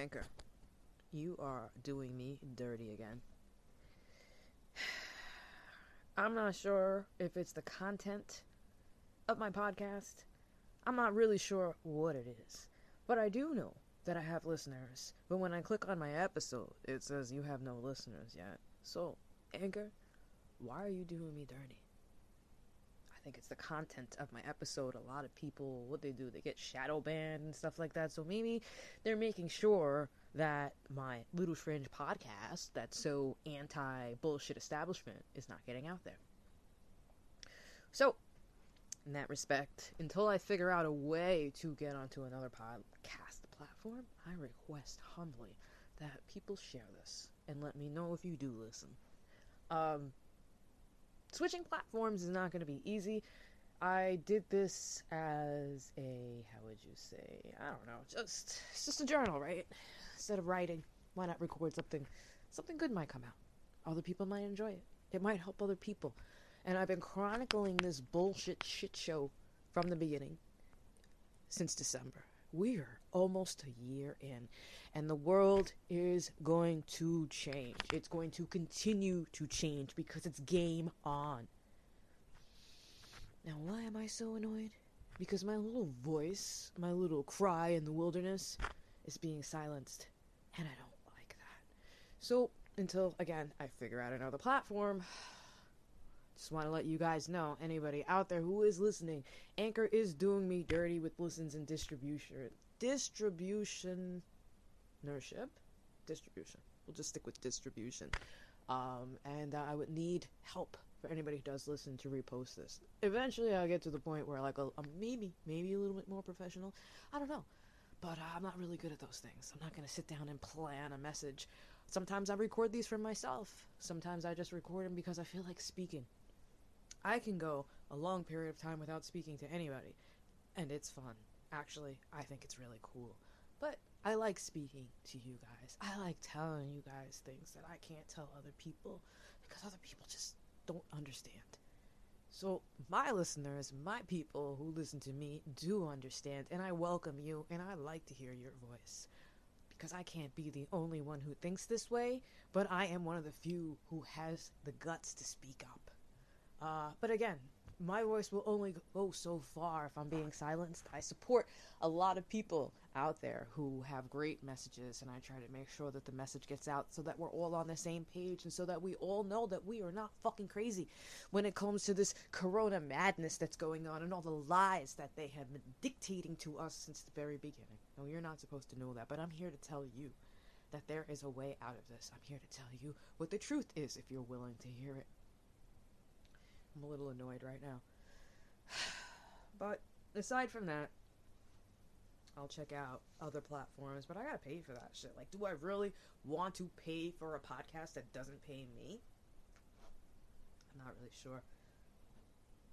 Anchor, you are doing me dirty again. I'm not sure if it's the content of my podcast. I'm not really sure what it is. But I do know that I have listeners. But when I click on my episode, it says you have no listeners yet. So, Anchor, why are you doing me dirty? I think it's the content of my episode. A lot of people, what they do, they get shadow banned and stuff like that. So maybe they're making sure that my Little Fringe podcast, that's so anti bullshit establishment, is not getting out there. So, in that respect, until I figure out a way to get onto another podcast platform, I request humbly that people share this and let me know if you do listen. Um, switching platforms is not going to be easy. I did this as a how would you say? I don't know. Just it's just a journal, right? Instead of writing, why not record something? Something good might come out. Other people might enjoy it. It might help other people. And I've been chronicling this bullshit shit show from the beginning since December. We're almost a year in, and the world is going to change. It's going to continue to change because it's game on. Now, why am I so annoyed? Because my little voice, my little cry in the wilderness, is being silenced, and I don't like that. So, until again, I figure out another platform. Just want to let you guys know, anybody out there who is listening, Anchor is doing me dirty with listens and distribution. Distribution. Nurship? Distribution. We'll just stick with distribution. Um, and uh, I would need help for anybody who does listen to repost this. Eventually, I'll get to the point where, like, a, a maybe, maybe a little bit more professional. I don't know. But uh, I'm not really good at those things. I'm not going to sit down and plan a message. Sometimes I record these for myself. Sometimes I just record them because I feel like speaking. I can go a long period of time without speaking to anybody, and it's fun. Actually, I think it's really cool. But I like speaking to you guys. I like telling you guys things that I can't tell other people because other people just don't understand. So, my listeners, my people who listen to me do understand, and I welcome you, and I like to hear your voice. Because I can't be the only one who thinks this way, but I am one of the few who has the guts to speak up. Uh, but again, my voice will only go so far if I'm being silenced. I support a lot of people out there who have great messages, and I try to make sure that the message gets out so that we're all on the same page and so that we all know that we are not fucking crazy when it comes to this corona madness that's going on and all the lies that they have been dictating to us since the very beginning. No, you're not supposed to know that, but I'm here to tell you that there is a way out of this. I'm here to tell you what the truth is if you're willing to hear it. I'm a little annoyed right now. But aside from that, I'll check out other platforms, but I gotta pay for that shit. Like, do I really want to pay for a podcast that doesn't pay me? I'm not really sure.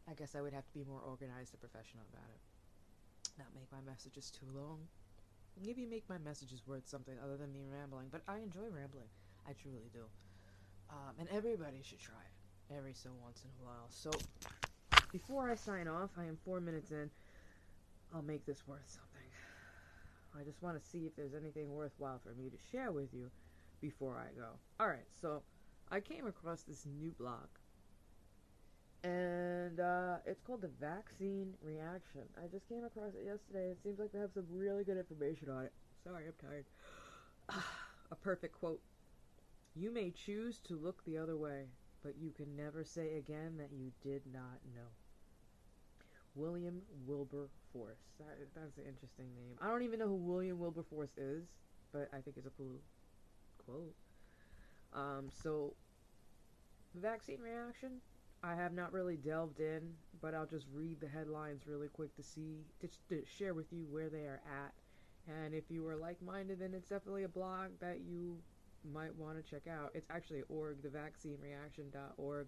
I guess I would have to be more organized and professional about it. Not make my messages too long. Maybe make my messages worth something other than me rambling, but I enjoy rambling. I truly do. Um, and everybody should try it every so once in a while. So, before I sign off, I am four minutes in. I'll make this worth something. I just want to see if there's anything worthwhile for me to share with you before I go. Alright, so I came across this new blog. And uh, it's called The Vaccine Reaction. I just came across it yesterday. It seems like they have some really good information on it. Sorry, I'm tired. A perfect quote. You may choose to look the other way, but you can never say again that you did not know. William Wilberforce. That, that's an interesting name. I don't even know who William Wilberforce is, but I think it's a cool quote. Um, so, vaccine reaction, I have not really delved in, but I'll just read the headlines really quick to see, to, to share with you where they are at. And if you are like minded, then it's definitely a blog that you might want to check out. It's actually org, thevaccinereaction.org.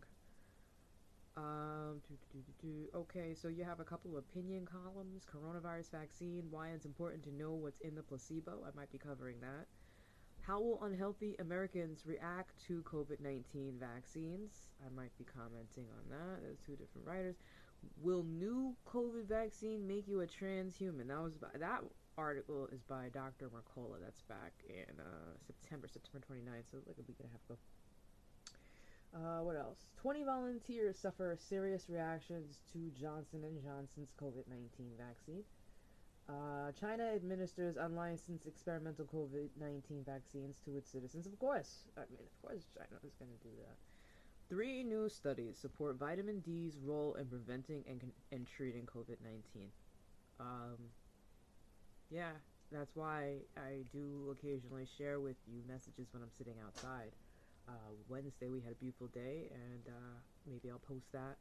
Um, doo, doo, okay, so you have a couple of opinion columns. Coronavirus vaccine, why it's important to know what's in the placebo. I might be covering that. How will unhealthy Americans react to COVID 19 vaccines? I might be commenting on that. There's two different writers. Will new COVID vaccine make you a transhuman? That was that article is by Dr. Mercola. That's back in uh, September, September 29th, so like a week and a half ago. Uh, what else? 20 volunteers suffer serious reactions to Johnson & Johnson's COVID-19 vaccine. Uh, China administers unlicensed experimental COVID-19 vaccines to its citizens. Of course. I mean, of course China is going to do that. Three new studies support vitamin D's role in preventing and, and treating COVID-19. Um, yeah, that's why I do occasionally share with you messages when I'm sitting outside. Uh, Wednesday we had a beautiful day, and uh, maybe I'll post that.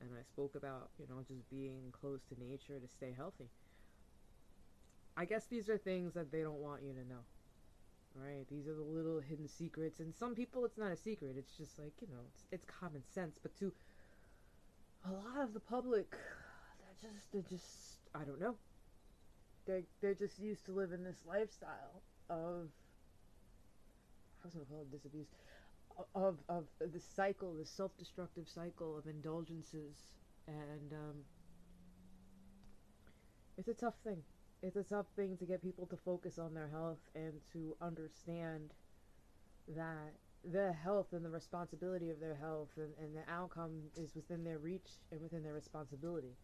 And I spoke about, you know, just being close to nature to stay healthy. I guess these are things that they don't want you to know. Right? These are the little hidden secrets. And some people, it's not a secret. It's just like, you know, it's, it's common sense. But to a lot of the public, they're just, they're just, I don't know. They're, they're just used to living this lifestyle of, I was to call it disabuse, of, of the cycle, the self destructive cycle of indulgences. And, um, it's a tough thing it's a tough thing to get people to focus on their health and to understand that their health and the responsibility of their health and, and the outcome is within their reach and within their responsibility.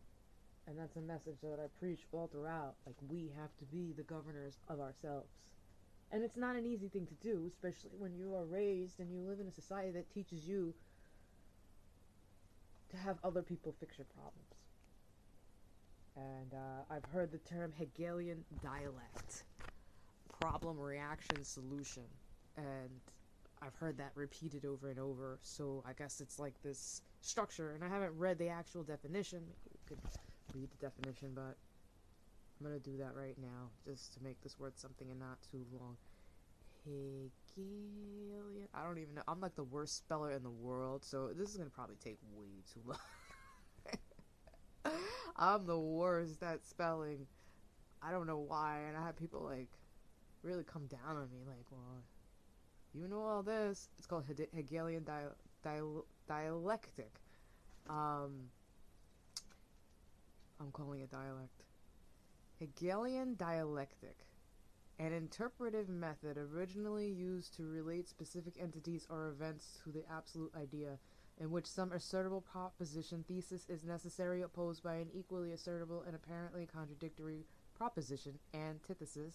And that's a message that I preach all throughout. Like, we have to be the governors of ourselves. And it's not an easy thing to do, especially when you are raised and you live in a society that teaches you to have other people fix your problems and uh, I've heard the term Hegelian dialect, problem, reaction, solution, and I've heard that repeated over and over. So I guess it's like this structure, and I haven't read the actual definition. Could read the definition, but I'm gonna do that right now just to make this word something and not too long. Hegelian. I don't even know. I'm like the worst speller in the world, so this is gonna probably take way too long. I'm the worst at spelling. I don't know why, and I have people like really come down on me, like, well, you know all this. It's called Hegelian dialectic. Um, I'm calling it dialect. Hegelian dialectic, an interpretive method originally used to relate specific entities or events to the absolute idea in which some assertable proposition thesis is necessary opposed by an equally assertable and apparently contradictory proposition antithesis,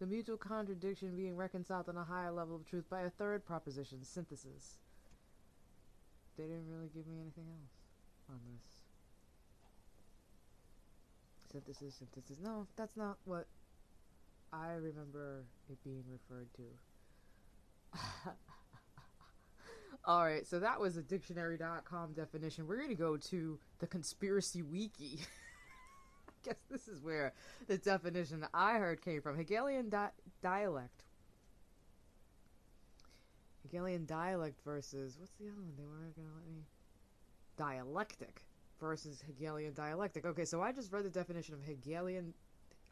the mutual contradiction being reconciled on a higher level of truth by a third proposition synthesis. They didn't really give me anything else on this. Synthesis, synthesis. No, that's not what I remember it being referred to. All right, so that was a dictionary.com definition. We're going to go to the conspiracy wiki. I guess this is where the definition that I heard came from. Hegelian di- dialect. Hegelian dialect versus what's the other one? They weren't going to let me. Dialectic versus Hegelian dialectic. Okay, so I just read the definition of Hegelian.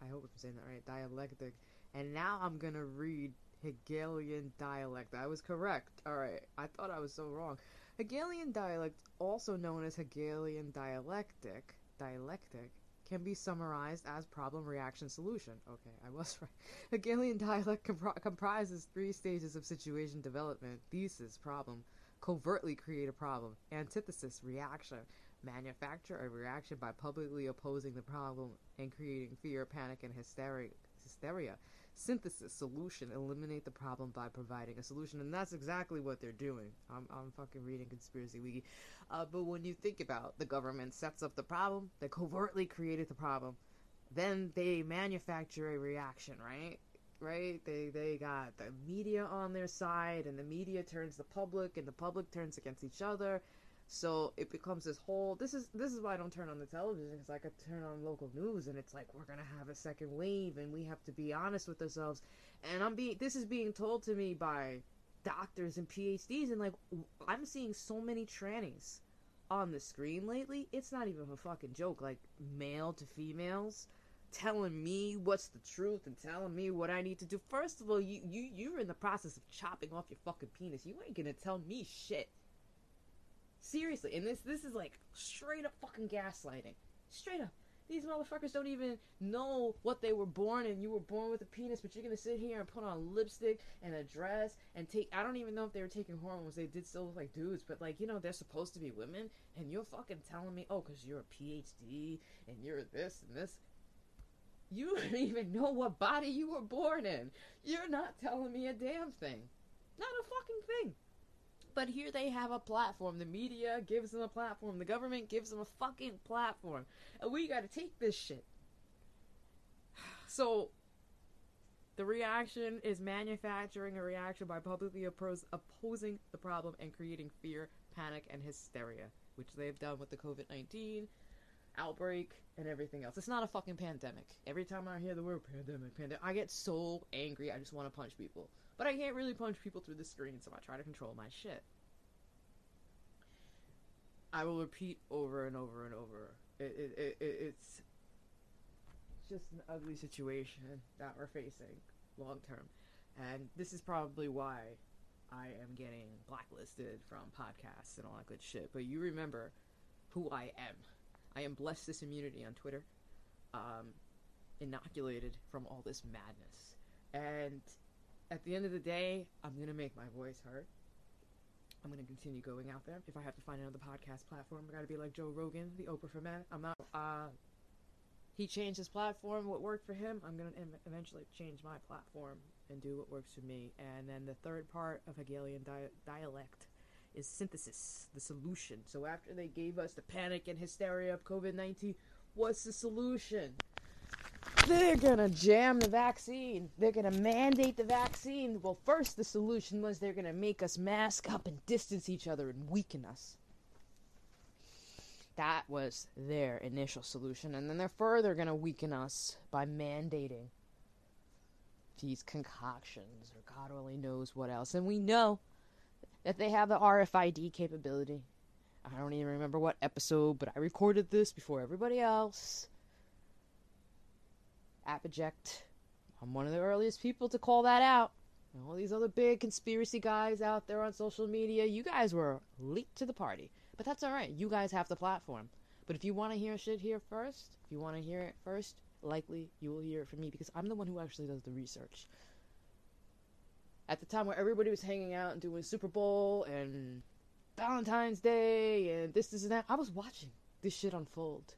I hope I'm saying that right. Dialectic, and now I'm gonna read Hegelian dialect. I was correct. Alright, I thought I was so wrong. Hegelian dialect, also known as Hegelian dialectic, dialectic, can be summarized as problem, reaction, solution. Okay, I was right. Hegelian dialect compri- comprises three stages of situation development thesis, problem, covertly create a problem, antithesis, reaction, manufacture a reaction by publicly opposing the problem and creating fear, panic, and hysteria. synthesis, solution, eliminate the problem by providing a solution. And that's exactly what they're doing. I'm, I'm fucking reading Conspiracy Wiki. Uh, but when you think about the government sets up the problem, they covertly created the problem, then they manufacture a reaction, right? Right? They they got the media on their side, and the media turns the public, and the public turns against each other so it becomes this whole. This is this is why I don't turn on the television because I could turn on local news and it's like we're gonna have a second wave and we have to be honest with ourselves. And I'm being this is being told to me by doctors and PhDs and like I'm seeing so many trannies on the screen lately. It's not even a fucking joke. Like male to females telling me what's the truth and telling me what I need to do. First of all, you you you're in the process of chopping off your fucking penis. You ain't gonna tell me shit. Seriously, and this this is like straight up fucking gaslighting. Straight up. These motherfuckers don't even know what they were born and you were born with a penis, but you're gonna sit here and put on lipstick and a dress and take. I don't even know if they were taking hormones. They did still look like dudes, but like you know they're supposed to be women, and you're fucking telling me, oh, because you're a PhD and you're this and this. You don't even know what body you were born in. You're not telling me a damn thing. Not a fucking thing. But here they have a platform. The media gives them a platform. The government gives them a fucking platform. And we gotta take this shit. So, the reaction is manufacturing a reaction by publicly oppos- opposing the problem and creating fear, panic, and hysteria, which they've done with the COVID 19 outbreak and everything else. It's not a fucking pandemic. Every time I hear the word pandemic, pandemic, I get so angry. I just want to punch people. But I can't really punch people through the screen, so I try to control my shit. I will repeat over and over and over. It, it, it, it, it's just an ugly situation that we're facing long term. And this is probably why I am getting blacklisted from podcasts and all that good shit. But you remember who I am. I am blessed this immunity on Twitter, um, inoculated from all this madness. And at the end of the day, I'm gonna make my voice heard. I'm gonna continue going out there. If I have to find another podcast platform, I gotta be like Joe Rogan, the Oprah for men. I'm not. Uh, he changed his platform. What worked for him, I'm gonna em- eventually change my platform and do what works for me. And then the third part of Hegelian di- dialect is synthesis, the solution. So after they gave us the panic and hysteria of COVID 19, what's the solution? They're gonna jam the vaccine. They're gonna mandate the vaccine. Well, first, the solution was they're gonna make us mask up and distance each other and weaken us. That was their initial solution. And then they're further gonna weaken us by mandating these concoctions, or God only knows what else. And we know that they have the RFID capability. I don't even remember what episode, but I recorded this before everybody else. Apoject. I'm one of the earliest people to call that out. And all these other big conspiracy guys out there on social media, you guys were late to the party. But that's alright. You guys have the platform. But if you want to hear shit here first, if you want to hear it first, likely you will hear it from me because I'm the one who actually does the research. At the time where everybody was hanging out and doing Super Bowl and Valentine's Day and this, this, and that, I was watching this shit unfold.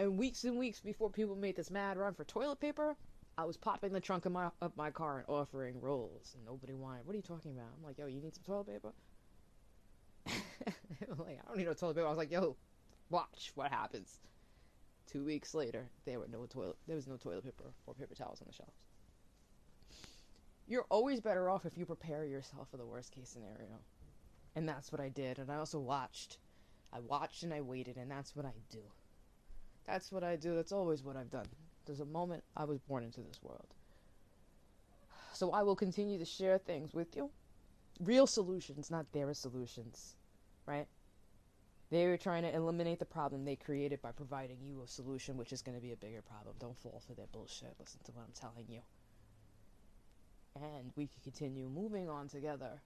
And weeks and weeks before people made this mad run for toilet paper, I was popping the trunk of my of my car and offering rolls, and nobody wanted. What are you talking about? I'm like, yo, you need some toilet paper? like, I don't need no toilet paper. I was like, yo, watch what happens. Two weeks later, there were no toilet. There was no toilet paper or paper towels on the shelves. You're always better off if you prepare yourself for the worst case scenario, and that's what I did. And I also watched. I watched and I waited, and that's what I do. That's what I do. That's always what I've done. There's a moment I was born into this world. So I will continue to share things with you. Real solutions, not their solutions. Right? They were trying to eliminate the problem they created by providing you a solution, which is going to be a bigger problem. Don't fall for their bullshit. Listen to what I'm telling you. And we can continue moving on together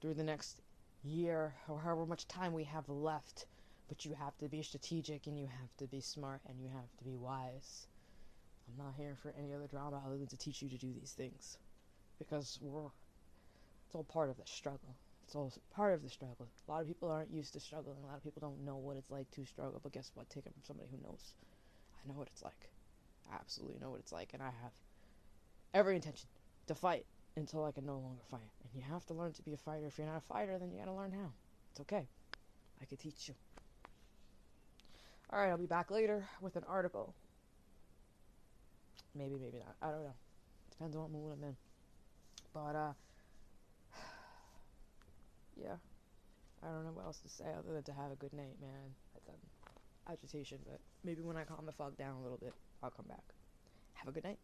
through the next year or however much time we have left but you have to be strategic and you have to be smart and you have to be wise. I'm not here for any other drama other than to teach you to do these things. Because we're it's all part of the struggle. It's all part of the struggle. A lot of people aren't used to struggling. A lot of people don't know what it's like to struggle. But guess what? Take it from somebody who knows. I know what it's like. I absolutely know what it's like. And I have every intention to fight until I can no longer fight. And you have to learn to be a fighter. If you're not a fighter, then you gotta learn how. It's okay. I could teach you. Alright, I'll be back later with an article. Maybe, maybe not. I don't know. Depends on what mood I'm in. But, uh, yeah. I don't know what else to say other than to have a good night, man. Um, agitation, but maybe when I calm the fog down a little bit, I'll come back. Have a good night.